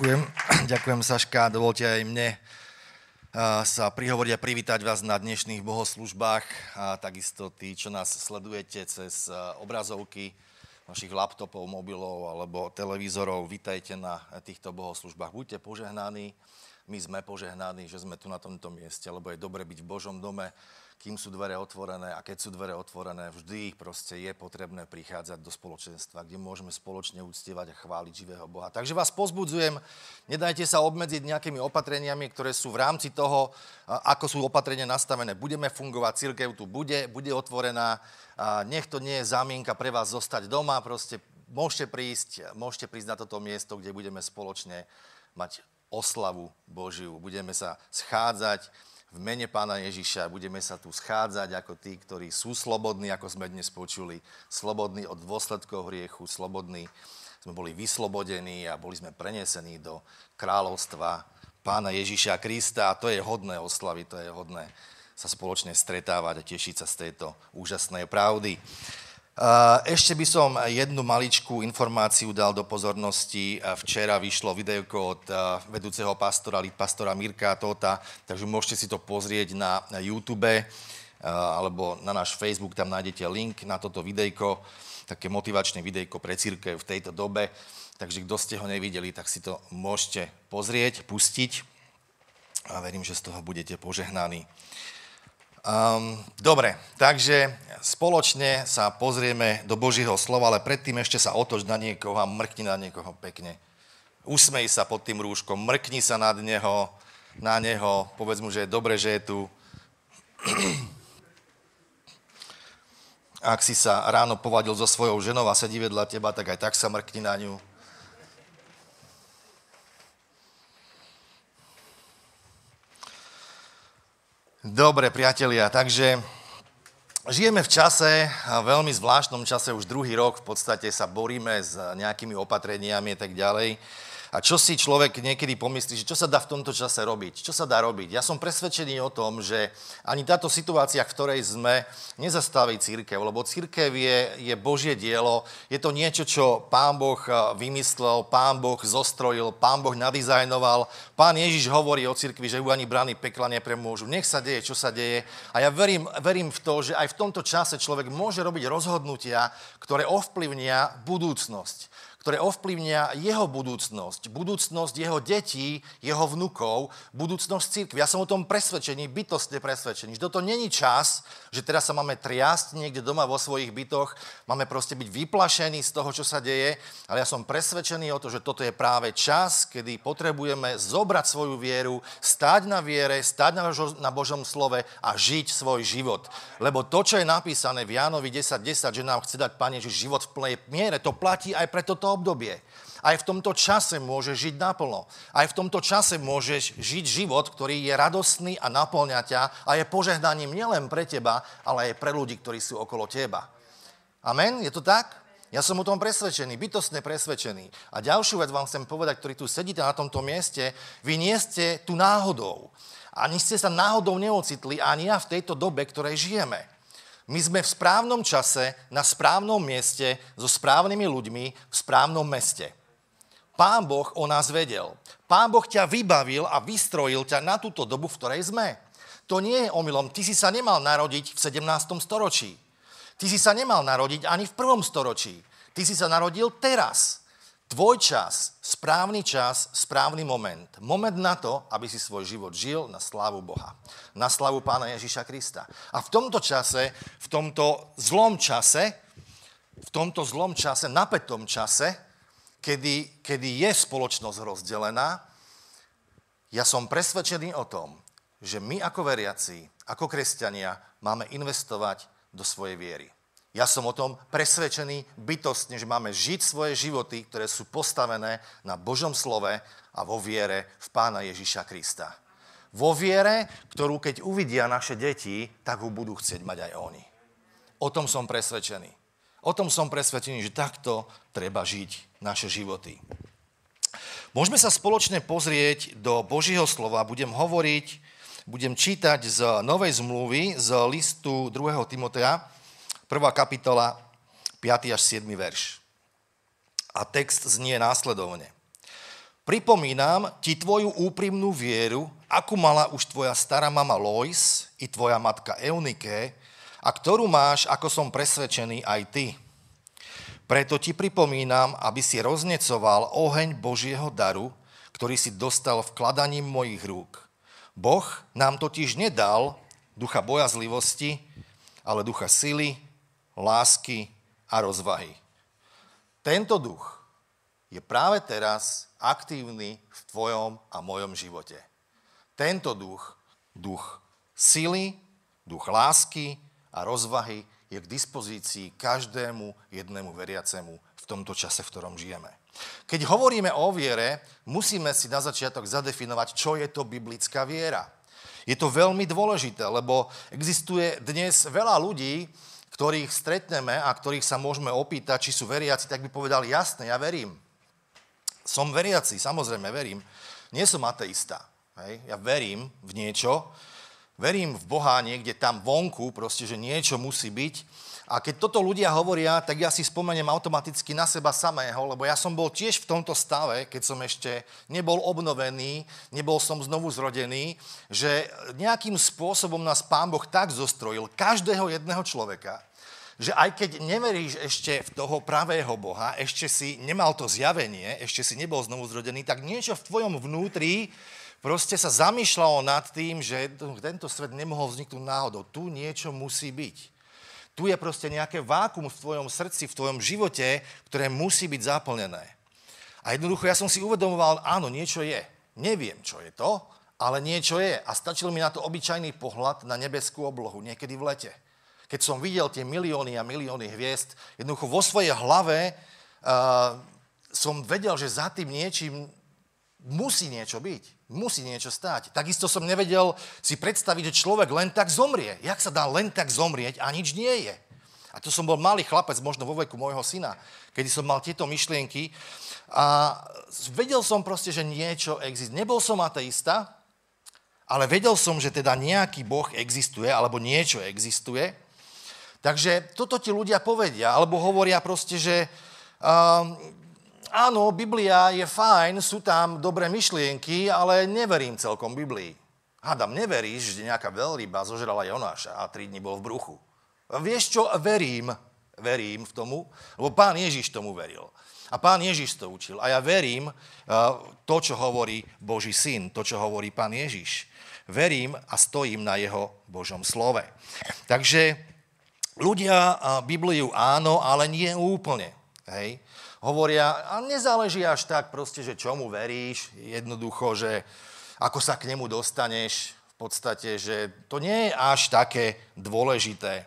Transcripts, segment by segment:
Ďakujem, ďakujem Saška. Dovolte aj mne sa prihovoriť a privítať vás na dnešných bohoslužbách a takisto tí, čo nás sledujete cez obrazovky vašich laptopov, mobilov alebo televízorov, vítajte na týchto bohoslužbách. Buďte požehnaní, my sme požehnaní, že sme tu na tomto mieste, lebo je dobre byť v Božom dome, kým sú dvere otvorené a keď sú dvere otvorené, vždy proste je potrebné prichádzať do spoločenstva, kde môžeme spoločne uctievať a chváliť živého Boha. Takže vás pozbudzujem, nedajte sa obmedziť nejakými opatreniami, ktoré sú v rámci toho, ako sú opatrenia nastavené. Budeme fungovať, církev tu bude, bude otvorená, nech to nie je zámienka pre vás zostať doma, proste môžete prísť, môžete prísť na toto miesto, kde budeme spoločne mať oslavu Božiu. Budeme sa schádzať, v mene pána Ježiša budeme sa tu schádzať ako tí, ktorí sú slobodní, ako sme dnes počuli, slobodní od dôsledkov hriechu, slobodní. Sme boli vyslobodení a boli sme prenesení do kráľovstva pána Ježiša Krista a to je hodné oslavy, to je hodné sa spoločne stretávať a tešiť sa z tejto úžasnej pravdy. Ešte by som jednu maličkú informáciu dal do pozornosti. Včera vyšlo videjko od vedúceho pastora, pastora Mirka Tota, takže môžete si to pozrieť na YouTube alebo na náš Facebook, tam nájdete link na toto videjko, také motivačné videjko pre církev v tejto dobe. Takže kto ste ho nevideli, tak si to môžete pozrieť, pustiť a verím, že z toho budete požehnaní. Um, dobre, takže spoločne sa pozrieme do Božího slova, ale predtým ešte sa otoč na niekoho a mrkni na niekoho pekne. Usmej sa pod tým rúškom, mrkni sa nad neho, na neho, povedz mu, že je dobre, že je tu. Ak si sa ráno povadil so svojou ženou a sedí vedľa teba, tak aj tak sa mrkni na ňu. Dobre, priatelia, takže žijeme v čase, veľmi zvláštnom čase, už druhý rok v podstate sa boríme s nejakými opatreniami a tak ďalej. A čo si človek niekedy pomyslí, že čo sa dá v tomto čase robiť? Čo sa dá robiť? Ja som presvedčený o tom, že ani táto situácia, v ktorej sme, nezastaví církev, lebo církev je, je Božie dielo, je to niečo, čo Pán Boh eh, vymyslel, Pán Boh zostrojil, Pán Boh nadizajnoval. Pán Ježiš hovorí o církvi, že ju ani brány pekla nepremôžu. Nech sa deje, čo sa deje. A ja verím, verím v to, že aj v tomto čase človek môže robiť rozhodnutia, ktoré ovplyvnia budúcnosť ktoré ovplyvnia jeho budúcnosť, budúcnosť jeho detí, jeho vnukov, budúcnosť církvy. Ja som o tom presvedčený, bytostne presvedčený, že toto není čas, že teraz sa máme triasť niekde doma vo svojich bytoch, máme proste byť vyplašení z toho, čo sa deje, ale ja som presvedčený o to, že toto je práve čas, kedy potrebujeme zobrať svoju vieru, stáť na viere, stáť na, na Božom slove a žiť svoj život. Lebo to, čo je napísané v Jánovi 10.10, 10, že nám chce dať Pane Ježiš život v plnej miere, to platí aj pre toto obdobie. Aj v tomto čase môžeš žiť naplno. Aj v tomto čase môžeš žiť život, ktorý je radostný a naplňa ťa a je požehnaním nielen pre teba, ale aj pre ľudí, ktorí sú okolo teba. Amen? Je to tak? Ja som o tom presvedčený, bytostne presvedčený. A ďalšiu vec vám chcem povedať, ktorí tu sedíte na tomto mieste, vy nie ste tu náhodou. Ani ste sa náhodou neocitli, ani ja v tejto dobe, ktorej žijeme. My sme v správnom čase, na správnom mieste, so správnymi ľuďmi, v správnom meste. Pán Boh o nás vedel. Pán Boh ťa vybavil a vystrojil ťa na túto dobu, v ktorej sme. To nie je omylom. Ty si sa nemal narodiť v 17. storočí. Ty si sa nemal narodiť ani v prvom storočí. Ty si sa narodil teraz. Tvoj čas, správny čas, správny moment. Moment na to, aby si svoj život žil na slavu Boha. Na slavu Pána Ježiša Krista. A v tomto čase, v tomto zlom čase, v tomto zlom čase, napätom čase, kedy, kedy je spoločnosť rozdelená, ja som presvedčený o tom, že my ako veriaci, ako kresťania máme investovať do svojej viery. Ja som o tom presvedčený bytostne, že máme žiť svoje životy, ktoré sú postavené na Božom slove a vo viere v Pána Ježiša Krista. Vo viere, ktorú keď uvidia naše deti, tak ho budú chcieť mať aj oni. O tom som presvedčený. O tom som presvedčený, že takto treba žiť naše životy. Môžeme sa spoločne pozrieť do Božieho slova. Budem hovoriť, budem čítať z Novej zmluvy, z listu 2. Timotea, 1. kapitola, 5. až 7. verš. A text znie následovne. Pripomínam ti tvoju úprimnú vieru, akú mala už tvoja stará mama Lois i tvoja matka Eunike, a ktorú máš, ako som presvedčený, aj ty. Preto ti pripomínam, aby si roznecoval oheň Božieho daru, ktorý si dostal vkladaním mojich rúk. Boh nám totiž nedal ducha bojazlivosti, ale ducha sily, lásky a rozvahy. Tento duch je práve teraz aktívny v tvojom a mojom živote. Tento duch, duch sily, duch lásky a rozvahy je k dispozícii každému jednému veriacemu v tomto čase, v ktorom žijeme. Keď hovoríme o viere, musíme si na začiatok zadefinovať, čo je to biblická viera. Je to veľmi dôležité, lebo existuje dnes veľa ľudí, ktorých stretneme a ktorých sa môžeme opýtať, či sú veriaci, tak by povedali, jasne, ja verím. Som veriaci, samozrejme verím. Nie som ateista. Hej? Ja verím v niečo, verím v Boha niekde tam vonku, proste, že niečo musí byť. A keď toto ľudia hovoria, tak ja si spomeniem automaticky na seba samého, lebo ja som bol tiež v tomto stave, keď som ešte nebol obnovený, nebol som znovu zrodený, že nejakým spôsobom nás Pán Boh tak zostrojil, každého jedného človeka, že aj keď neveríš ešte v toho pravého Boha, ešte si nemal to zjavenie, ešte si nebol znovu zrodený, tak niečo v tvojom vnútri proste sa zamýšľalo nad tým, že tento svet nemohol vzniknúť náhodou. Tu niečo musí byť. Tu je proste nejaké vákum v tvojom srdci, v tvojom živote, ktoré musí byť zaplnené. A jednoducho ja som si uvedomoval, áno, niečo je. Neviem, čo je to, ale niečo je. A stačil mi na to obyčajný pohľad na nebeskú oblohu, niekedy v lete. Keď som videl tie milióny a milióny hviezd, jednoducho vo svojej hlave uh, som vedel, že za tým niečím musí niečo byť. Musí niečo stáť. Takisto som nevedel si predstaviť, že človek len tak zomrie. Jak sa dá len tak zomrieť a nič nie je? A to som bol malý chlapec, možno vo veku môjho syna, kedy som mal tieto myšlienky. A vedel som proste, že niečo existuje. Nebol som ateista, ale vedel som, že teda nejaký Boh existuje, alebo niečo existuje. Takže toto ti ľudia povedia, alebo hovoria proste, že um, áno, Biblia je fajn, sú tam dobré myšlienky, ale neverím celkom Biblii. Hádam, neveríš, že nejaká veľryba zožrala Jonáša a tri dní bol v bruchu. Vieš čo, verím, verím v tomu, lebo pán Ježiš tomu veril. A pán Ježiš to učil. A ja verím uh, to, čo hovorí Boží syn, to, čo hovorí pán Ježiš. Verím a stojím na jeho Božom slove. Takže ľudia Bibliu áno, ale nie úplne. Hej? hovoria, a nezáleží až tak proste, že čomu veríš, jednoducho, že ako sa k nemu dostaneš, v podstate, že to nie je až také dôležité.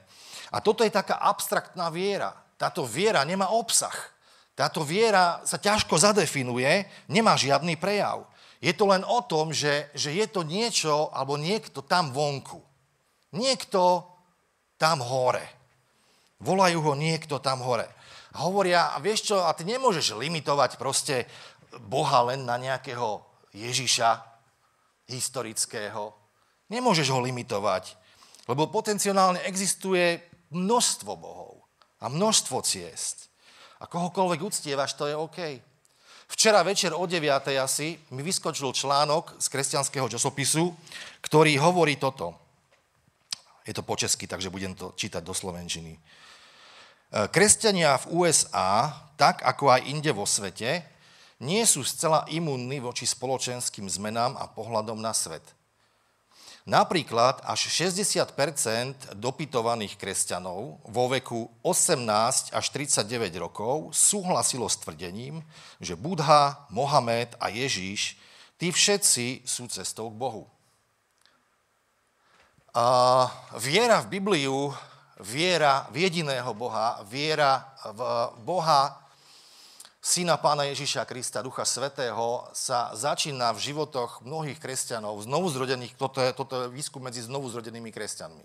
A toto je taká abstraktná viera. Táto viera nemá obsah. Táto viera sa ťažko zadefinuje, nemá žiadny prejav. Je to len o tom, že, že je to niečo alebo niekto tam vonku. Niekto tam hore. Volajú ho niekto tam hore hovoria, a vieš čo, a ty nemôžeš limitovať proste Boha len na nejakého Ježiša historického. Nemôžeš ho limitovať, lebo potenciálne existuje množstvo bohov a množstvo ciest. A kohokoľvek uctievaš, to je OK. Včera večer o 9. asi mi vyskočil článok z kresťanského časopisu, ktorý hovorí toto. Je to po česky, takže budem to čítať do slovenčiny. Kresťania v USA, tak ako aj inde vo svete, nie sú zcela imunní voči spoločenským zmenám a pohľadom na svet. Napríklad až 60% dopytovaných kresťanov vo veku 18 až 39 rokov súhlasilo s tvrdením, že Budha, Mohamed a Ježíš, tí všetci sú cestou k Bohu. A viera v Bibliu viera v jediného Boha, viera v Boha, Syna Pána Ježíša Krista, Ducha Svetého, sa začína v životoch mnohých kresťanov, znovuzrodených, toto je, toto je výskum medzi znovuzrodenými kresťanmi,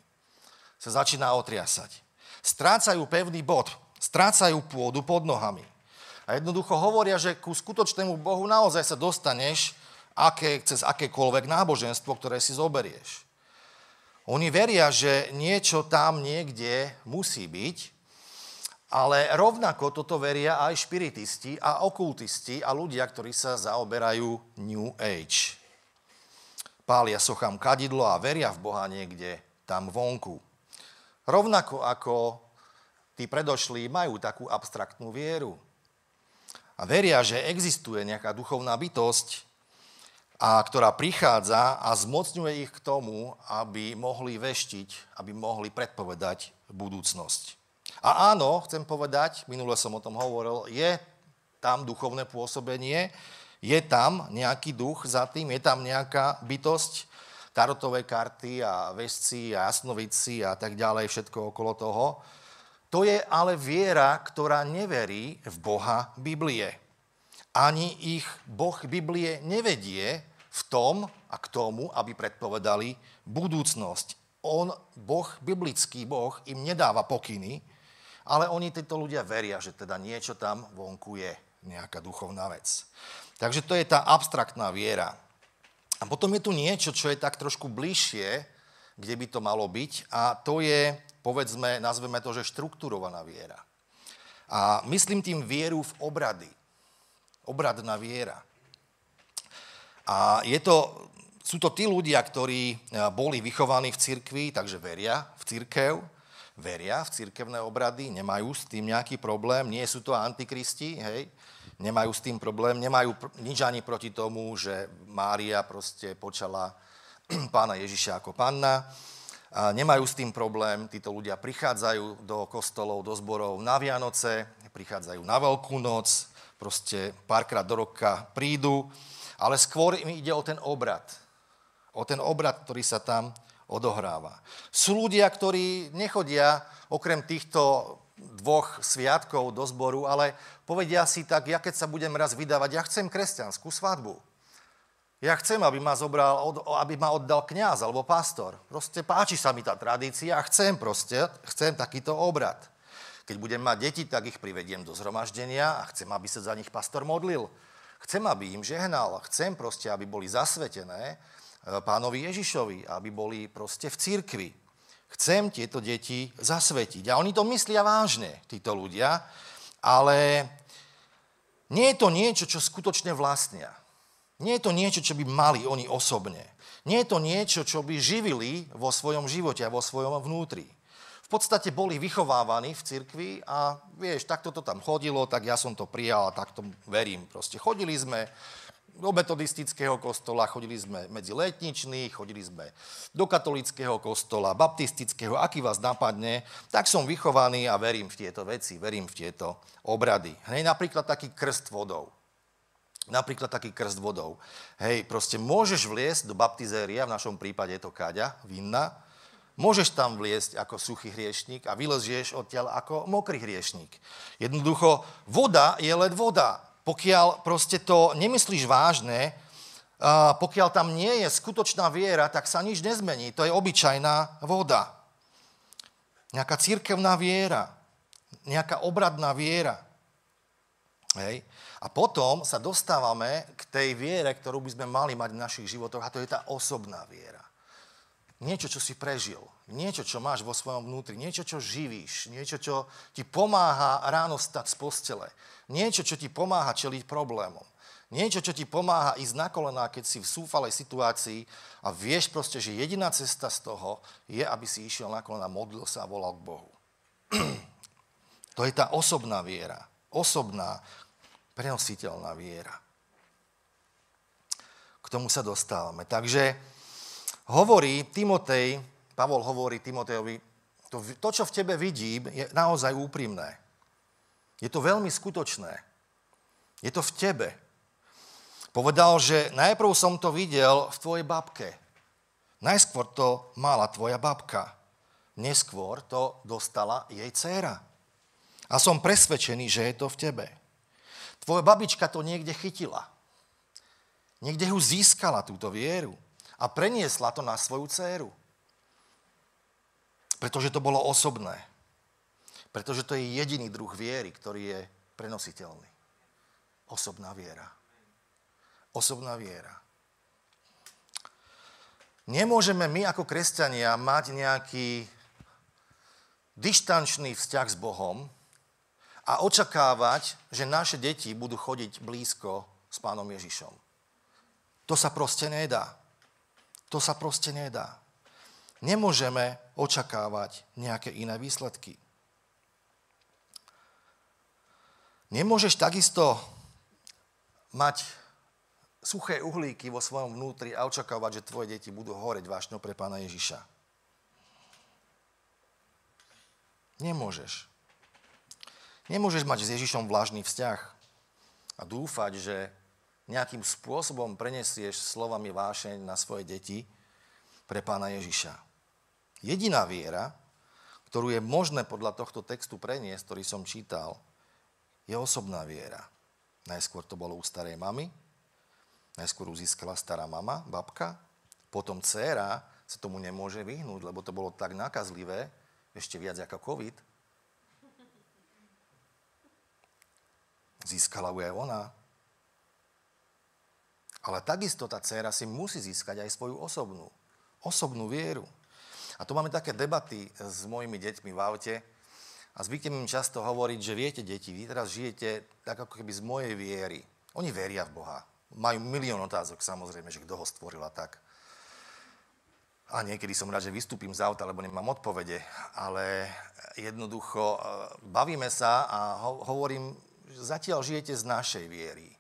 sa začína otriasať. Strácajú pevný bod, strácajú pôdu pod nohami. A jednoducho hovoria, že ku skutočnému Bohu naozaj sa dostaneš aké, cez akékoľvek náboženstvo, ktoré si zoberieš. Oni veria, že niečo tam niekde musí byť Ale rovnako toto veria aj špiritisti a okultisti a ľudia, ktorí sa zaoberajú New Age. Pália sochám kadidlo a veria v Boha niekde tam vonku. Rovnako ako tí predošlí majú takú abstraktnú vieru. A veria, že existuje nejaká duchovná bytosť, a ktorá prichádza a zmocňuje ich k tomu, aby mohli veštiť, aby mohli predpovedať budúcnosť. A áno, chcem povedať, minule som o tom hovoril, je tam duchovné pôsobenie, je tam nejaký duch za tým, je tam nejaká bytosť, tarotové karty a vesci a jasnovici a tak ďalej, všetko okolo toho. To je ale viera, ktorá neverí v Boha Biblie. Ani ich Boh Biblie nevedie v tom a k tomu, aby predpovedali budúcnosť. On, Boh, biblický Boh, im nedáva pokyny, ale oni, títo ľudia, veria, že teda niečo tam vonku je, nejaká duchovná vec. Takže to je tá abstraktná viera. A potom je tu niečo, čo je tak trošku bližšie, kde by to malo byť, a to je, povedzme, nazveme to, že štruktúrovaná viera. A myslím tým vieru v obrady. Obradná viera. A je to, sú to tí ľudia, ktorí boli vychovaní v cirkvi, takže veria v cirkev, veria v cirkevné obrady, nemajú s tým nejaký problém, nie sú to antikristi, hej, nemajú s tým problém, nemajú pr- nič ani proti tomu, že Mária proste počala pána Ježiša ako panna. A nemajú s tým problém, títo ľudia prichádzajú do kostolov, do zborov na Vianoce, prichádzajú na Veľkú noc, proste párkrát do roka prídu, ale skôr im ide o ten obrad. O ten obrad, ktorý sa tam odohráva. Sú ľudia, ktorí nechodia okrem týchto dvoch sviatkov do zboru, ale povedia si tak, ja keď sa budem raz vydávať, ja chcem kresťanskú svadbu. Ja chcem, aby ma zobral, aby ma oddal kňaz alebo pastor. Proste páči sa mi tá tradícia a chcem proste, chcem takýto obrad. Keď budem mať deti, tak ich privediem do zhromaždenia a chcem, aby sa za nich pastor modlil. Chcem, aby im žehnal. Chcem proste, aby boli zasvetené E, pánovi Ježišovi, aby boli proste v církvi. Chcem tieto deti zasvetiť. A oni to myslia vážne, títo ľudia, ale nie je to niečo, čo skutočne vlastnia. Nie je to niečo, čo by mali oni osobne. Nie je to niečo, čo by živili vo svojom živote a vo svojom vnútri. V podstate boli vychovávaní v cirkvi a vieš, takto to tam chodilo, tak ja som to prijal a takto verím. Proste chodili sme, do metodistického kostola, chodili sme medzi letničných, chodili sme do katolického kostola, baptistického, aký vás napadne, tak som vychovaný a verím v tieto veci, verím v tieto obrady. Hej, napríklad taký krst vodou. Napríklad taký krst vodou. Hej, proste môžeš vliesť do baptizéria, v našom prípade je to káďa, vinna, môžeš tam vliesť ako suchý hriešník a vylezieš odtiaľ ako mokrý hriešník. Jednoducho, voda je len voda pokiaľ proste to nemyslíš vážne, pokiaľ tam nie je skutočná viera, tak sa nič nezmení. To je obyčajná voda. Nejaká církevná viera. Nejaká obradná viera. Hej. A potom sa dostávame k tej viere, ktorú by sme mali mať v našich životoch, a to je tá osobná viera. Niečo, čo si prežil, niečo, čo máš vo svojom vnútri, niečo, čo živíš, niečo, čo ti pomáha ráno stať z postele, Niečo, čo ti pomáha čeliť problémom. Niečo, čo ti pomáha ísť na kolená, keď si v súfalej situácii a vieš proste, že jediná cesta z toho je, aby si išiel na kolená, modlil sa a volal k Bohu. to je tá osobná viera. Osobná, prenositeľná viera. K tomu sa dostávame. Takže hovorí Timotej, Pavol hovorí Timotejovi, to, to, čo v tebe vidím, je naozaj úprimné. Je to veľmi skutočné. Je to v tebe. Povedal, že najprv som to videl v tvojej babke. Najskôr to mala tvoja babka. Neskôr to dostala jej dcéra. A som presvedčený, že je to v tebe. Tvoja babička to niekde chytila. Niekde ju získala, túto vieru. A preniesla to na svoju dceru. Pretože to bolo osobné. Pretože to je jediný druh viery, ktorý je prenositeľný. Osobná viera. Osobná viera. Nemôžeme my ako kresťania mať nejaký dištančný vzťah s Bohom a očakávať, že naše deti budú chodiť blízko s pánom Ježišom. To sa proste nedá. To sa proste nedá. Nemôžeme očakávať nejaké iné výsledky. Nemôžeš takisto mať suché uhlíky vo svojom vnútri a očakávať, že tvoje deti budú horeť vášňou pre pána Ježiša. Nemôžeš. Nemôžeš mať s Ježišom vlažný vzťah a dúfať, že nejakým spôsobom prenesieš slovami vášeň na svoje deti pre pána Ježiša. Jediná viera, ktorú je možné podľa tohto textu preniesť, ktorý som čítal, je osobná viera. Najskôr to bolo u starej mamy, najskôr získala stará mama, babka, potom dcéra sa tomu nemôže vyhnúť, lebo to bolo tak nakazlivé, ešte viac ako COVID, Získala ju aj ona. Ale takisto tá dcera si musí získať aj svoju osobnú, osobnú vieru. A tu máme také debaty s mojimi deťmi v aute a zvyknem im často hovoriť, že viete, deti, vy teraz žijete tak ako keby z mojej viery. Oni veria v Boha. Majú milión otázok, samozrejme, že kto ho stvoril a tak. A niekedy som rád, že vystúpim z auta, lebo nemám odpovede. Ale jednoducho e, bavíme sa a hovorím zatiaľ žijete z našej viery.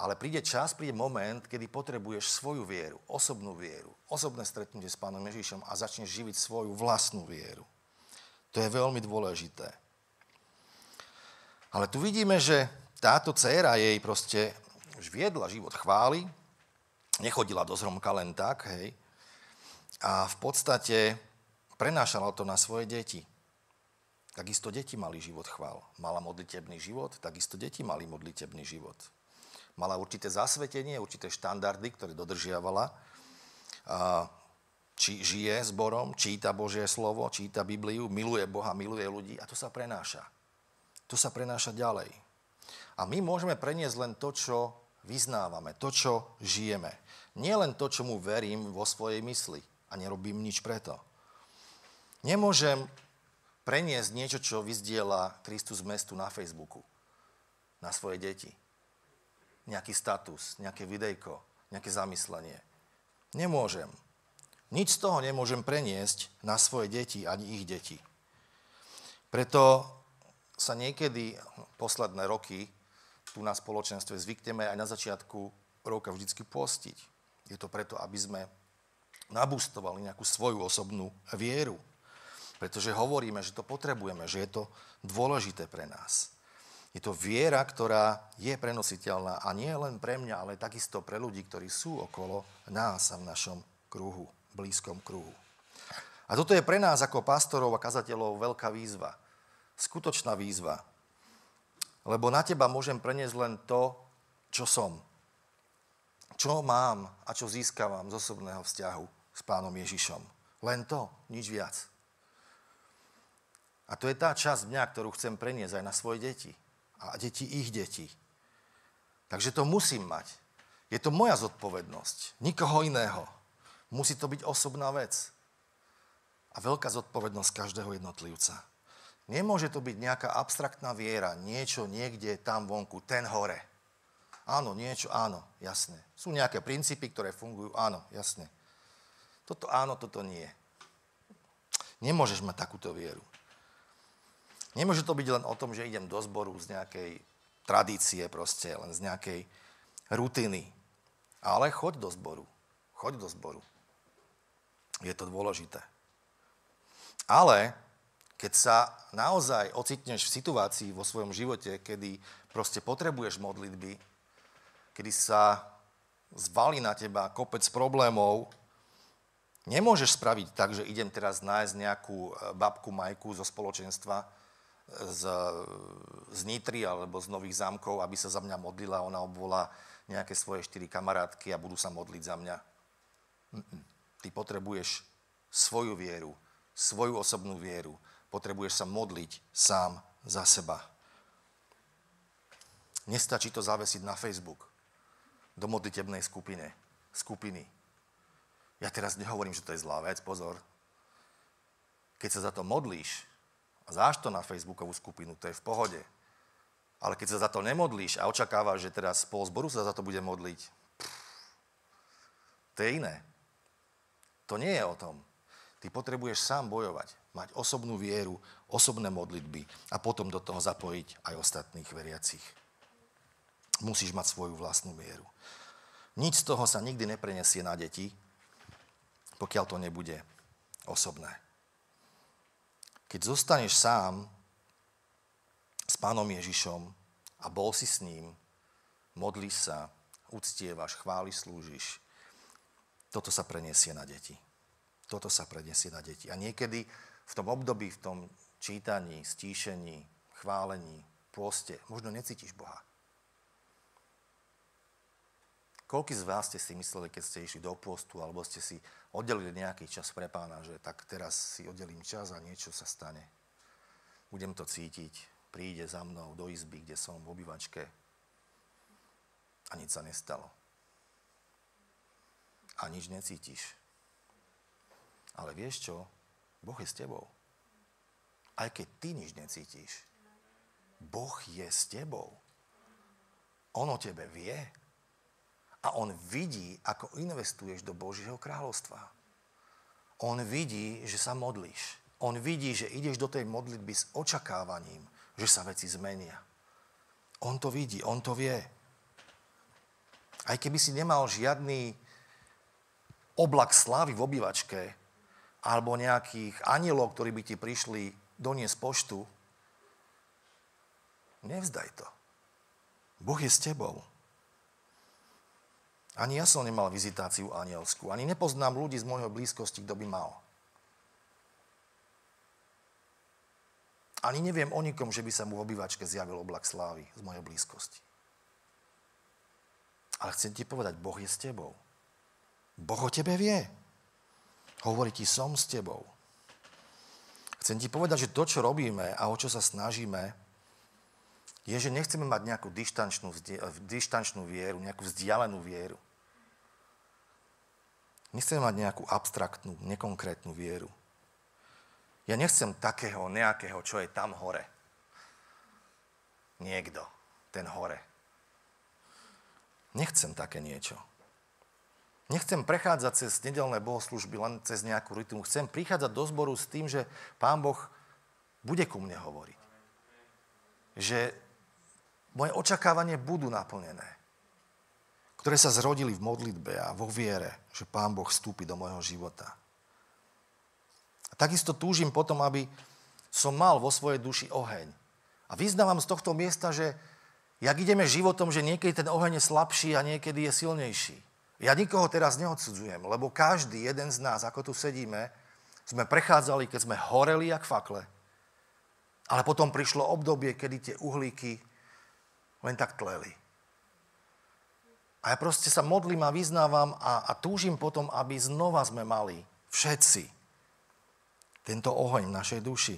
Ale príde čas, príde moment, kedy potrebuješ svoju vieru, osobnú vieru, osobné stretnutie s Pánom Ježišom a začneš živiť svoju vlastnú vieru. To je veľmi dôležité. Ale tu vidíme, že táto dcéra jej proste už viedla život chvály, nechodila do zhromka len tak, hej, a v podstate prenášala to na svoje deti. Takisto deti mali život chvál. Mala modlitebný život, takisto deti mali modlitebný život. Mala určité zasvetenie, určité štandardy, ktoré dodržiavala. Či žije zborom, číta Božie slovo, číta Bibliu, miluje Boha, miluje ľudí a to sa prenáša. To sa prenáša ďalej. A my môžeme preniesť len to, čo vyznávame, to, čo žijeme. Nie len to, čo mu verím vo svojej mysli a nerobím nič preto. Nemôžem preniesť niečo, čo vyzdiela Kristus mestu na Facebooku, na svoje deti. Nejaký status, nejaké videjko, nejaké zamyslenie. Nemôžem. Nič z toho nemôžem preniesť na svoje deti ani ich deti. Preto sa niekedy posledné roky tu na spoločenstve zvykneme aj na začiatku roka vždycky postiť. Je to preto, aby sme nabustovali nejakú svoju osobnú vieru. Pretože hovoríme, že to potrebujeme, že je to dôležité pre nás. Je to viera, ktorá je prenositeľná a nie len pre mňa, ale takisto pre ľudí, ktorí sú okolo nás a v našom kruhu, blízkom kruhu. A toto je pre nás ako pastorov a kazateľov veľká výzva. Skutočná výzva. Lebo na teba môžem preniesť len to, čo som. Čo mám a čo získavam z osobného vzťahu s pánom Ježišom. Len to, nič viac. A to je tá časť mňa, ktorú chcem preniesť aj na svoje deti. A deti ich detí. Takže to musím mať. Je to moja zodpovednosť. Nikoho iného. Musí to byť osobná vec. A veľká zodpovednosť každého jednotlivca. Nemôže to byť nejaká abstraktná viera, niečo niekde tam vonku, ten hore. Áno, niečo, áno, jasne. Sú nejaké princípy, ktoré fungujú, áno, jasne. Toto áno, toto nie. Nemôžeš mať takúto vieru. Nemôže to byť len o tom, že idem do zboru z nejakej tradície proste, len z nejakej rutiny. Ale choď do zboru. Choď do zboru. Je to dôležité. Ale keď sa naozaj ocitneš v situácii vo svojom živote, kedy proste potrebuješ modlitby, kedy sa zvalí na teba kopec problémov, nemôžeš spraviť tak, že idem teraz nájsť nejakú e, babku Majku zo spoločenstva, z, z Nitry alebo z Nových zámkov, aby sa za mňa modlila. Ona obvolá nejaké svoje štyri kamarátky a budú sa modliť za mňa. Ty potrebuješ svoju vieru, svoju osobnú vieru. Potrebuješ sa modliť sám za seba. Nestačí to zavesiť na Facebook, do modlitebnej skupine, skupiny. Ja teraz nehovorím, že to je zlá vec, pozor. Keď sa za to modlíš, a záš to na Facebookovú skupinu, to je v pohode. Ale keď sa za to nemodlíš a očakávaš, že teraz spolu zboru sa za to bude modliť, pff, to je iné. To nie je o tom. Ty potrebuješ sám bojovať, mať osobnú vieru, osobné modlitby a potom do toho zapojiť aj ostatných veriacich. Musíš mať svoju vlastnú vieru. Nič z toho sa nikdy neprenesie na deti, pokiaľ to nebude osobné. Keď zostaneš sám s pánom Ježišom a bol si s ním, modlíš sa, uctievaš, chváliš, slúžiš, toto sa preniesie na deti. Toto sa preniesie na deti. A niekedy v tom období, v tom čítaní, stíšení, chválení, pôste, možno necítiš Boha. Koľký z vás ste si mysleli, keď ste išli do postu, alebo ste si oddelili nejaký čas pre pána, že tak teraz si oddelím čas a niečo sa stane. Budem to cítiť, príde za mnou do izby, kde som v obývačke a nič sa nestalo. A nič necítiš. Ale vieš čo? Boh je s tebou. Aj keď ty nič necítiš. Boh je s tebou. On o tebe vie. A on vidí, ako investuješ do Božieho kráľovstva. On vidí, že sa modlíš. On vidí, že ideš do tej modlitby s očakávaním, že sa veci zmenia. On to vidí, on to vie. Aj keby si nemal žiadny oblak slávy v obývačke, alebo nejakých anielov, ktorí by ti prišli doniesť poštu, nevzdaj to. Boh je s tebou. Ani ja som nemal vizitáciu anielskú. Ani nepoznám ľudí z môjho blízkosti, kto by mal. Ani neviem o nikom, že by sa mu v obývačke zjavil oblak slávy z mojej blízkosti. Ale chcem ti povedať, Boh je s tebou. Boh o tebe vie. Hovorí ti, som s tebou. Chcem ti povedať, že to, čo robíme a o čo sa snažíme, je, že nechceme mať nejakú dištančnú, dištančnú vieru, nejakú vzdialenú vieru. Nechcem mať nejakú abstraktnú, nekonkrétnu vieru. Ja nechcem takého nejakého, čo je tam hore. Niekto, ten hore. Nechcem také niečo. Nechcem prechádzať cez nedelné bohoslužby len cez nejakú rytmu. Chcem prichádzať do zboru s tým, že Pán Boh bude ku mne hovoriť. Že moje očakávanie budú naplnené ktoré sa zrodili v modlitbe a vo viere, že Pán Boh vstúpi do môjho života. A takisto túžim potom, aby som mal vo svojej duši oheň. A vyznávam z tohto miesta, že jak ideme životom, že niekedy ten oheň je slabší a niekedy je silnejší. Ja nikoho teraz neodsudzujem, lebo každý jeden z nás, ako tu sedíme, sme prechádzali, keď sme horeli jak fakle. Ale potom prišlo obdobie, kedy tie uhlíky len tak tleli. A ja proste sa modlím a vyznávam a, a túžim potom, aby znova sme mali všetci tento oheň v našej duši.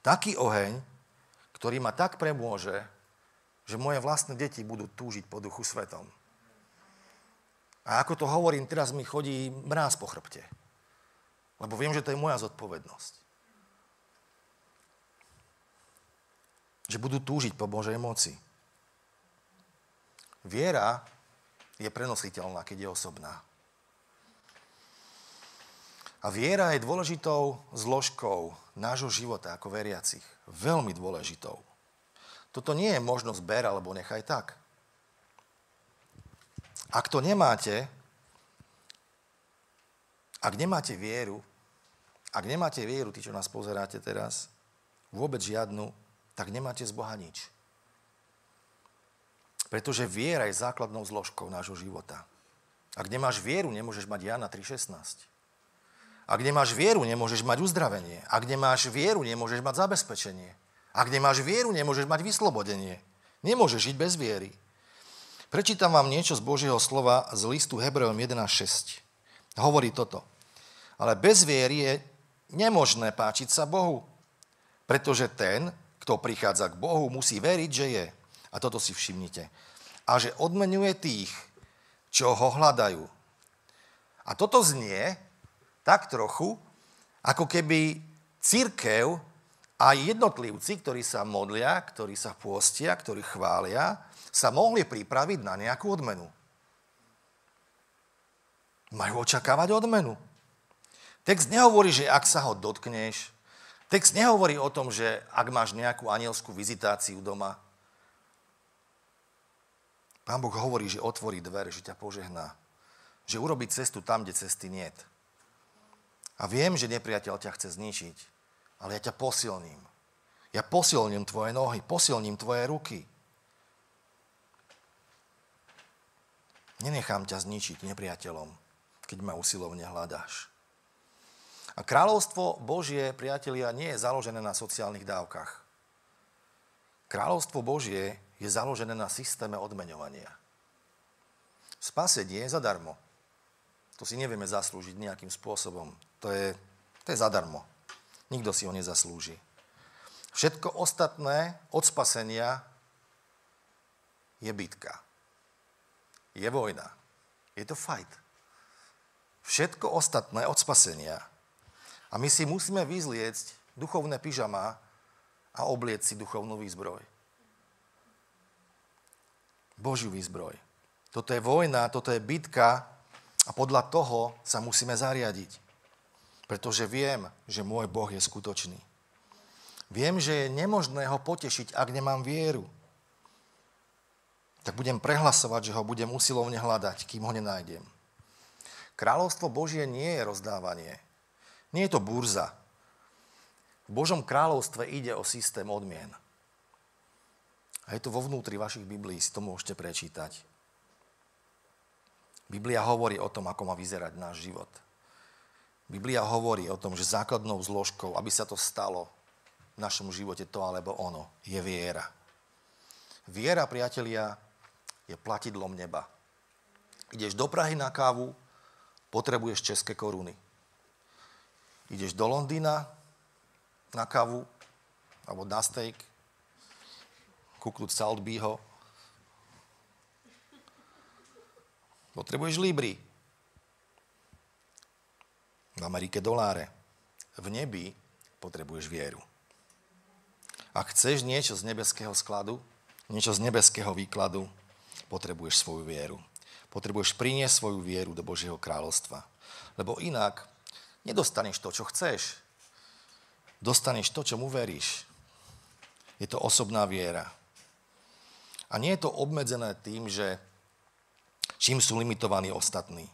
Taký oheň, ktorý ma tak premôže, že moje vlastné deti budú túžiť po duchu svetom. A ako to hovorím, teraz mi chodí mráz po chrbte. Lebo viem, že to je moja zodpovednosť. Že budú túžiť po Božej moci. Viera je prenositeľná, keď je osobná. A viera je dôležitou zložkou nášho života ako veriacich. Veľmi dôležitou. Toto nie je možnosť ber alebo nechaj tak. Ak to nemáte, ak nemáte vieru, ak nemáte vieru, tí, čo nás pozeráte teraz, vôbec žiadnu, tak nemáte z Boha nič. Pretože viera je základnou zložkou nášho života. Ak nemáš vieru, nemôžeš mať Jana 3.16. Ak nemáš vieru, nemôžeš mať uzdravenie. Ak nemáš vieru, nemôžeš mať zabezpečenie. Ak nemáš vieru, nemôžeš mať vyslobodenie. Nemôžeš žiť bez viery. Prečítam vám niečo z Božieho slova z listu Hebrejom 11.6. Hovorí toto. Ale bez viery je nemožné páčiť sa Bohu. Pretože ten, kto prichádza k Bohu, musí veriť, že je a toto si všimnite. A že odmenuje tých, čo ho hľadajú. A toto znie tak trochu, ako keby církev A jednotlivci, ktorí sa modlia, ktorí sa pôstia, ktorí chvália, sa mohli pripraviť na nejakú odmenu. Majú očakávať odmenu. Text nehovorí, že ak sa ho dotkneš, text nehovorí o tom, že ak máš nejakú anielskú vizitáciu doma, Pán Boh hovorí, že otvorí dvere, že ťa požehná. Že urobí cestu tam, kde cesty niet. A viem, že nepriateľ ťa chce zničiť ale ja ťa posilním. Ja posilním tvoje nohy, posilním tvoje ruky. Nenechám ťa zničiť nepriateľom, keď ma usilovne hľadáš. A kráľovstvo Božie, priatelia, nie je založené na sociálnych dávkach. Kráľovstvo Božie je založené na systéme odmeňovania. Spasenie je zadarmo. To si nevieme zaslúžiť nejakým spôsobom. To je, to je zadarmo. Nikto si ho nezaslúži. Všetko ostatné od spasenia je bitka. Je vojna. Je to fight. Všetko ostatné od spasenia. A my si musíme vyzliecť duchovné pyžama a oblieť si duchovnú výzbroj. Božiu výzbroj. Toto je vojna, toto je bitka a podľa toho sa musíme zariadiť pretože viem, že môj Boh je skutočný. Viem, že je nemožné ho potešiť, ak nemám vieru. Tak budem prehlasovať, že ho budem usilovne hľadať, kým ho nenájdem. Kráľovstvo Božie nie je rozdávanie. Nie je to burza. V Božom kráľovstve ide o systém odmien. A je to vo vnútri vašich Biblií, si to môžete prečítať. Biblia hovorí o tom, ako má vyzerať náš život. Biblia hovorí o tom, že základnou zložkou, aby sa to stalo v našom živote to alebo ono, je viera. Viera, priatelia, je platidlom neba. Ideš do Prahy na kávu, potrebuješ české koruny. Ideš do Londýna na kávu alebo na steak, kúknúť Saltbyho, potrebuješ Libry v Amerike doláre. V nebi potrebuješ vieru. Ak chceš niečo z nebeského skladu, niečo z nebeského výkladu, potrebuješ svoju vieru. Potrebuješ priniesť svoju vieru do Božieho kráľovstva. Lebo inak nedostaneš to, čo chceš. Dostaneš to, čomu veríš. Je to osobná viera. A nie je to obmedzené tým, že čím sú limitovaní ostatní.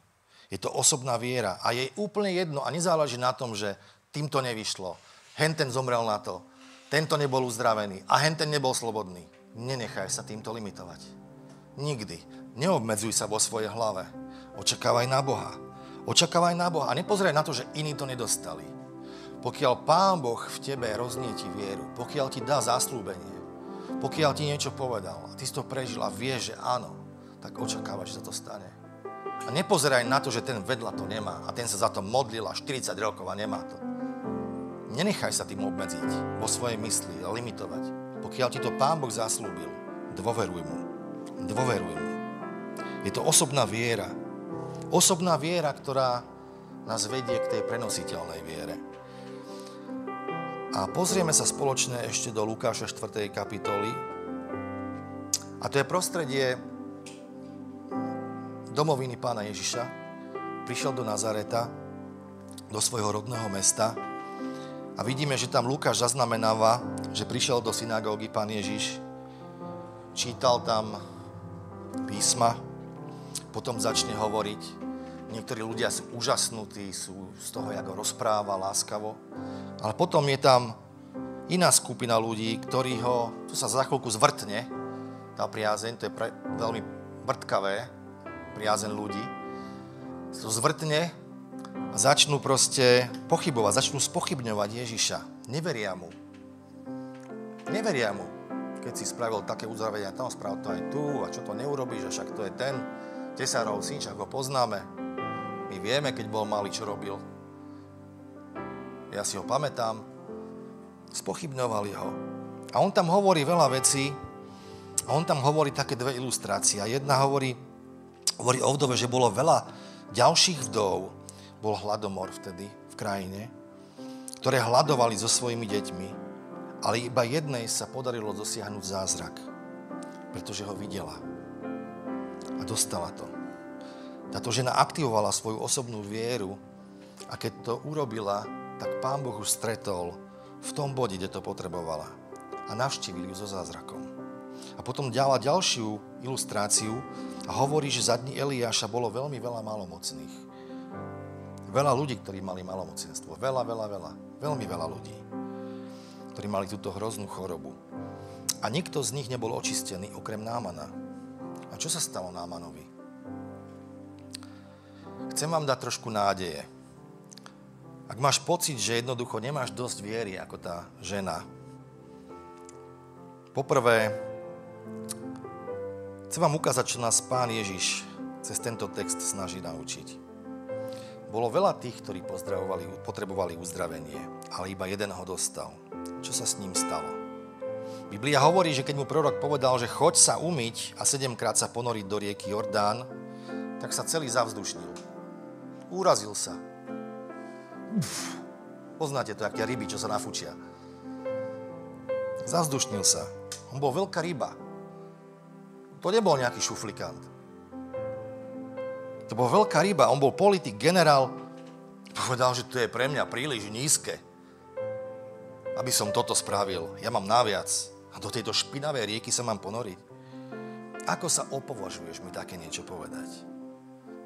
Je to osobná viera a je úplne jedno a nezáleží na tom, že týmto nevyšlo. Henten zomrel na to, tento nebol uzdravený a henten nebol slobodný. Nenechaj sa týmto limitovať. Nikdy. Neobmedzuj sa vo svojej hlave. Očakávaj na Boha. Očakávaj na Boha a nepozeraj na to, že iní to nedostali. Pokiaľ Pán Boh v tebe roznieti vieru, pokiaľ ti dá zaslúbenie, pokiaľ ti niečo povedal a ty si to prežil a vieš, že áno, tak očakávaš, že sa to stane. A nepozeraj na to, že ten vedľa to nemá a ten sa za to modlil a 40 rokov a nemá to. Nenechaj sa tým obmedziť vo svojej mysli a limitovať. Pokiaľ ti to Pán Boh zaslúbil, dôveruj mu. Dôveruj mu. Je to osobná viera. Osobná viera, ktorá nás vedie k tej prenositeľnej viere. A pozrieme sa spoločne ešte do Lukáša 4. kapitoly. A to je prostredie domoviny pána Ježiša, prišiel do Nazareta, do svojho rodného mesta a vidíme, že tam Lukáš zaznamenáva, že prišiel do synagógy pán Ježiš, čítal tam písma, potom začne hovoriť. Niektorí ľudia sú úžasnutí, sú z toho, ako rozpráva láskavo. Ale potom je tam iná skupina ľudí, ktorí ho, to sa za chvíľku zvrtne, tá priazeň, to je pre, veľmi vrtkavé, priazen ľudí, to zvrtne a začnú proste pochybovať, začnú spochybňovať Ježiša. Neveria mu. Neveria mu. Keď si spravil také uzdravenia, tam spravil to aj tu a čo to neurobíš, a však to je ten tesárov syn, však ho poznáme. My vieme, keď bol malý, čo robil. Ja si ho pamätám. Spochybňovali ho. A on tam hovorí veľa vecí, a on tam hovorí také dve ilustrácie. Jedna hovorí, hovorí o vdove, že bolo veľa ďalších vdov, bol hladomor vtedy v krajine, ktoré hľadovali so svojimi deťmi Ale iba jednej sa podarilo dosiahnuť zázrak, pretože ho videla a dostala to. Táto žena aktivovala svoju osobnú vieru a keď to urobila, tak Pán Boh už stretol v tom bode, kde to potrebovala. A navštívil ju so zázrakom. A potom ďala ďalšiu ilustráciu a hovorí, že za dní Eliáša bolo veľmi veľa malomocných. Veľa ľudí, ktorí mali malomocenstvo. Veľa, veľa, veľa. Veľmi veľa ľudí ktorí mali túto hroznú chorobu. A nikto z nich nebol očistený, okrem Námana. A čo sa stalo Námanovi? Chcem vám dať trošku nádeje. Ak máš pocit, že jednoducho nemáš dosť viery ako tá žena, poprvé, chcem vám ukázať, čo nás Pán Ježiš cez tento text snaží naučiť. Bolo veľa tých, ktorí potrebovali uzdravenie, ale iba jeden ho dostal čo sa s ním stalo. Biblia hovorí, že keď mu prorok povedal, že choď sa umyť a sedemkrát sa ponoriť do rieky Jordán, tak sa celý zavzdušnil. Úrazil sa. Uf, poznáte to, aké ryby, čo sa nafúčia. Zavzdušnil sa. On bol veľká ryba. To nebol nejaký šuflikant. To bol veľká ryba. On bol politik, generál. Povedal, že to je pre mňa príliš nízke aby som toto spravil. Ja mám naviac a do tejto špinavej rieky sa mám ponoriť. Ako sa opovažuješ mi také niečo povedať?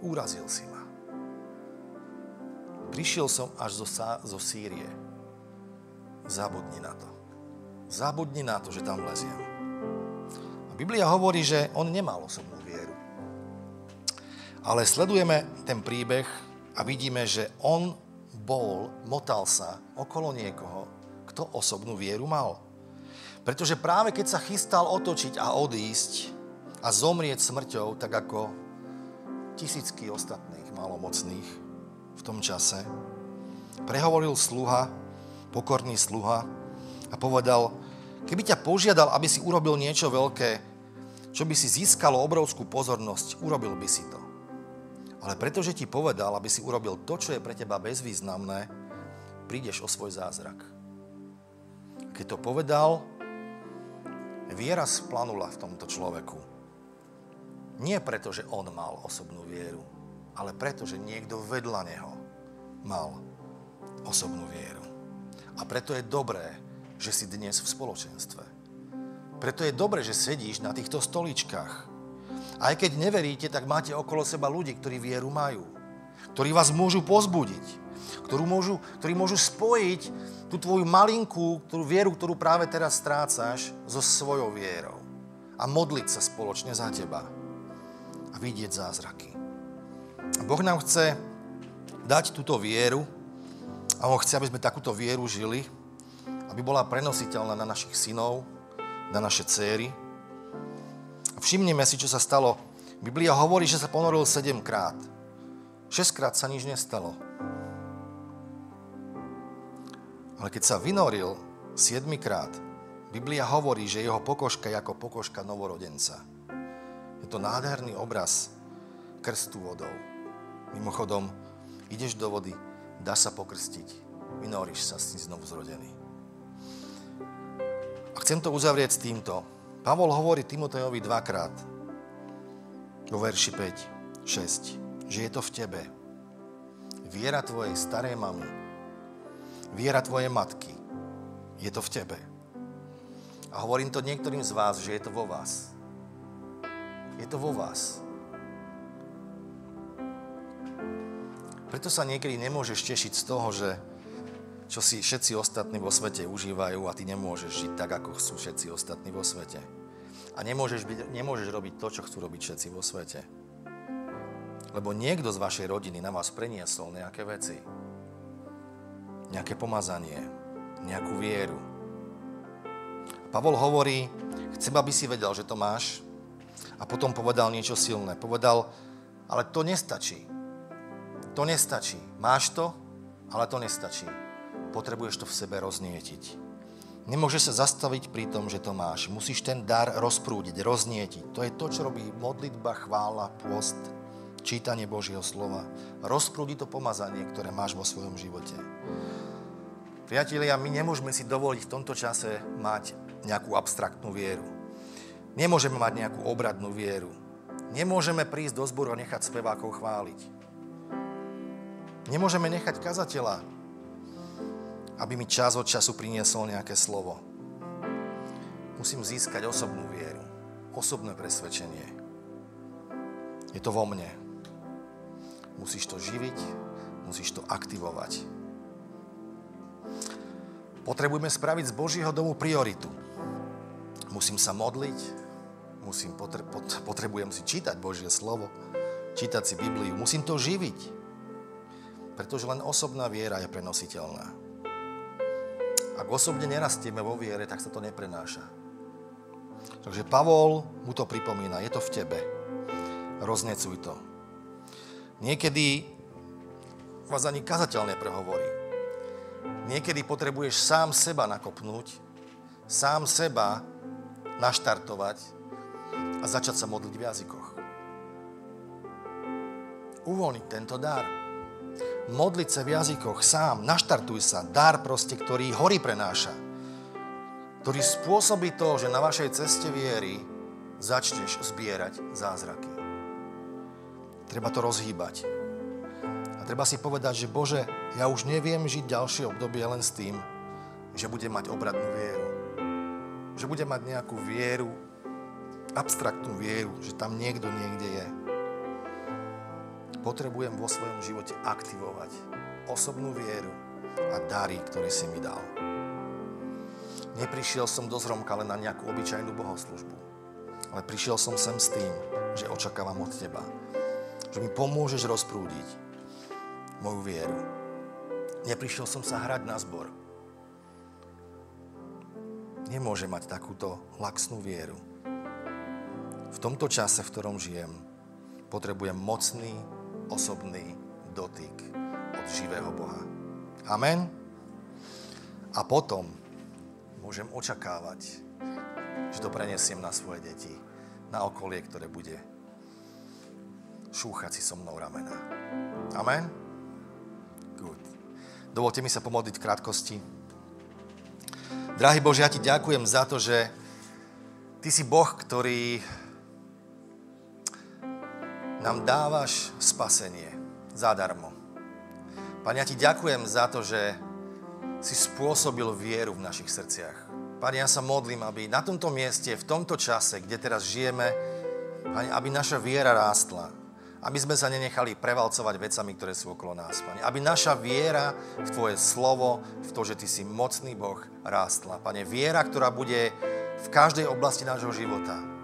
Úrazil si ma. Prišiel som až zo, zo Sýrie. Zabudni na to. Zabudni na to, že tam leziem. A Biblia hovorí, že on nemal osobnú vieru. Ale sledujeme ten príbeh a vidíme, že on bol, motal sa okolo niekoho, kto osobnú vieru mal. Pretože práve keď sa chystal otočiť a odísť a zomrieť smrťou, tak ako tisícky ostatných malomocných v tom čase, prehovoril sluha, pokorný sluha a povedal, keby ťa požiadal, aby si urobil niečo veľké, čo by si získalo obrovskú pozornosť, urobil by si to. Ale pretože ti povedal, aby si urobil to, čo je pre teba bezvýznamné, prídeš o svoj zázrak. Keď to povedal, viera splanula v tomto človeku. Nie preto, že on mal osobnú vieru, ale preto, že niekto vedľa neho mal osobnú vieru. A preto je dobré, že si dnes v spoločenstve. Preto je dobré, že sedíš na týchto stoličkách. Aj keď neveríte, tak máte okolo seba ľudí, ktorí vieru majú. Ktorí vás môžu pozbudiť. Ktorí môžu, ktorí môžu spojiť tú tvoju malinkú tú vieru, ktorú práve teraz strácaš, so svojou vierou. A modliť sa spoločne za teba. A vidieť zázraky. Boh nám chce dať túto vieru a On chce, aby sme takúto vieru žili, aby bola prenositeľná na našich synov, na naše céry. A všimneme si, čo sa stalo. Biblia hovorí, že sa ponoril sedemkrát. Šestkrát sa nič nestalo. Ale keď sa vynoril siedmikrát, Biblia hovorí, že jeho pokožka je ako pokožka novorodenca. Je to nádherný obraz krstu vodou. Mimochodom, ideš do vody, dá sa pokrstiť, vynoríš sa, si znovu zrodený. A chcem to uzavrieť s týmto. Pavol hovorí Timotejovi dvakrát, vo verši 5, 6, že je to v tebe. Viera tvojej starej mamy, Viera tvojej matky. Je to v tebe. A hovorím to niektorým z vás, že je to vo vás. Je to vo vás. Preto sa niekedy nemôžeš tešiť z toho, že čo si všetci ostatní vo svete užívajú a ty nemôžeš žiť tak, ako chcú všetci ostatní vo svete. A nemôžeš, byť, nemôžeš robiť to, čo chcú robiť všetci vo svete. Lebo niekto z vašej rodiny na vás preniesol nejaké veci nejaké pomazanie, nejakú vieru. Pavol hovorí, chcem, aby si vedel, že to máš. A potom povedal niečo silné. Povedal, ale to nestačí. To nestačí. Máš to, ale to nestačí. Potrebuješ to v sebe roznietiť. Nemôžeš sa zastaviť pri tom, že to máš. Musíš ten dar rozprúdiť, roznietiť. To je to, čo robí modlitba, chvála, pôst, čítanie Božieho slova. Rozprúdi to pomazanie, ktoré máš vo svojom živote. Priatelia, my nemôžeme si dovoliť v tomto čase mať nejakú abstraktnú vieru. Nemôžeme mať nejakú obradnú vieru. Nemôžeme prísť do zboru a nechať spevákov chváliť. Nemôžeme nechať kazateľa, aby mi čas od času priniesol nejaké slovo. Musím získať osobnú vieru, osobné presvedčenie. Je to vo mne. Musíš to živiť, musíš to aktivovať. Potrebujeme spraviť z Božího domu prioritu. Musím sa modliť, musím, potre, potrebujem si čítať Božie slovo, čítať si Bibliu, musím to živiť. Pretože len osobná viera je prenositeľná. Ak osobne nerastieme vo viere, tak sa to neprenáša. Takže Pavol mu to pripomína, je to v tebe. Roznecuj to. Niekedy vás ani kazateľ neprehovorí. Niekedy potrebuješ sám seba nakopnúť, sám seba naštartovať a začať sa modliť v jazykoch. Uvoľniť tento dar. Modliť sa v jazykoch sám, naštartuj sa. Dar proste, ktorý hory prenáša. Ktorý spôsobí to, že na vašej ceste viery začneš zbierať zázraky. Treba to rozhýbať. A treba si povedať, že Bože, ja už neviem žiť ďalšie obdobie len s tým, že budem mať obradnú vieru. Že budem mať nejakú vieru, abstraktnú vieru, že tam niekto niekde je. Potrebujem vo svojom živote aktivovať osobnú vieru a dary, ktoré si mi dal. Neprišiel som do zromka len na nejakú obyčajnú bohoslužbu, ale prišiel som sem s tým, že očakávam od teba, že mi pomôžeš rozprúdiť moju vieru. Neprišiel som sa hrať na zbor. Nemôže mať takúto laxnú vieru. V tomto čase, v ktorom žijem, potrebujem mocný, osobný dotyk od živého Boha. Amen? A potom môžem očakávať, že to prenesiem na svoje deti, na okolie, ktoré bude šúchať si so mnou ramena. Amen? Dovolte mi sa pomodliť v krátkosti. Drahý Bože, ja ti ďakujem za to, že Ty si Boh, ktorý nám dávaš spasenie zadarmo. Pane, ja ti ďakujem za to, že si spôsobil vieru v našich srdciach. Pane, ja sa modlím, aby na tomto mieste, v tomto čase, kde teraz žijeme, Pane, aby naša viera rástla, aby sme sa nenechali prevalcovať vecami, ktoré sú okolo nás, Pane. Aby naša viera v Tvoje slovo, v to, že Ty si mocný Boh, rástla. Pane, viera, ktorá bude v každej oblasti nášho života.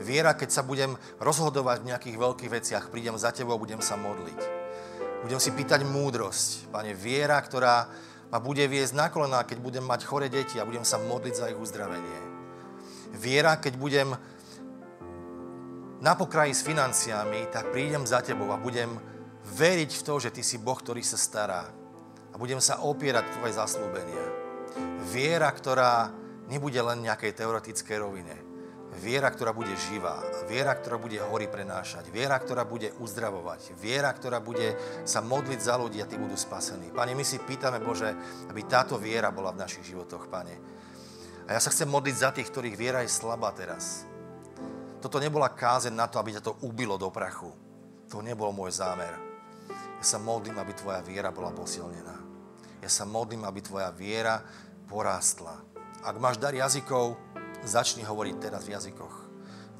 Viera, keď sa budem rozhodovať v nejakých veľkých veciach, prídem za Tebou a budem sa modliť. Budem si pýtať múdrosť. Pane, viera, ktorá ma bude viesť na kolená, keď budem mať chore deti a budem sa modliť za ich uzdravenie. Viera, keď budem na pokraji s financiami, tak prídem za tebou a budem veriť v to, že ty si Boh, ktorý sa stará. A budem sa opierať tvoje zaslúbenia. Viera, ktorá nebude len nejakej teoretickej rovine. Viera, ktorá bude živá. Viera, ktorá bude hory prenášať. Viera, ktorá bude uzdravovať. Viera, ktorá bude sa modliť za ľudí a tí budú spasení. Pane, my si pýtame, Bože, aby táto viera bola v našich životoch, Pane. A ja sa chcem modliť za tých, ktorých viera je slabá teraz toto nebola kázeň na to, aby ťa to ubilo do prachu. To nebol môj zámer. Ja sa modlím, aby tvoja viera bola posilnená. Ja sa modlím, aby tvoja viera porástla. Ak máš dar jazykov, začni hovoriť teraz v jazykoch.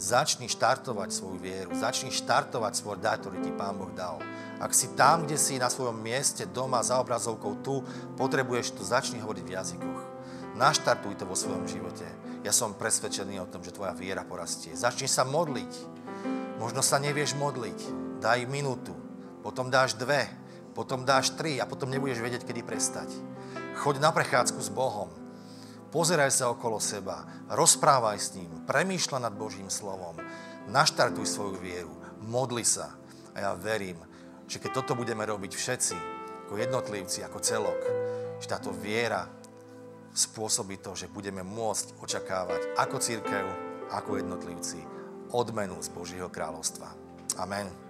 Začni štartovať svoju vieru. Začni štartovať svoj dar, ktorý ti Pán Boh dal. Ak si tam, kde si na svojom mieste, doma, za obrazovkou, tu, potrebuješ to, začni hovoriť v jazykoch. Naštartuj to vo svojom živote. Ja som presvedčený o tom, že tvoja viera porastie. Začni sa modliť. Možno sa nevieš modliť. Daj minútu, potom dáš dve, potom dáš tri a potom nebudeš vedieť, kedy prestať. Choď na prechádzku s Bohom. Pozeraj sa okolo seba, rozprávaj s ním, premýšľa nad Božím slovom, naštartuj svoju vieru, modli sa. A ja verím, že keď toto budeme robiť všetci, ako jednotlivci, ako celok, že táto viera spôsobí to, že budeme môcť očakávať ako církev, ako jednotlivci odmenu z Božieho kráľovstva. Amen.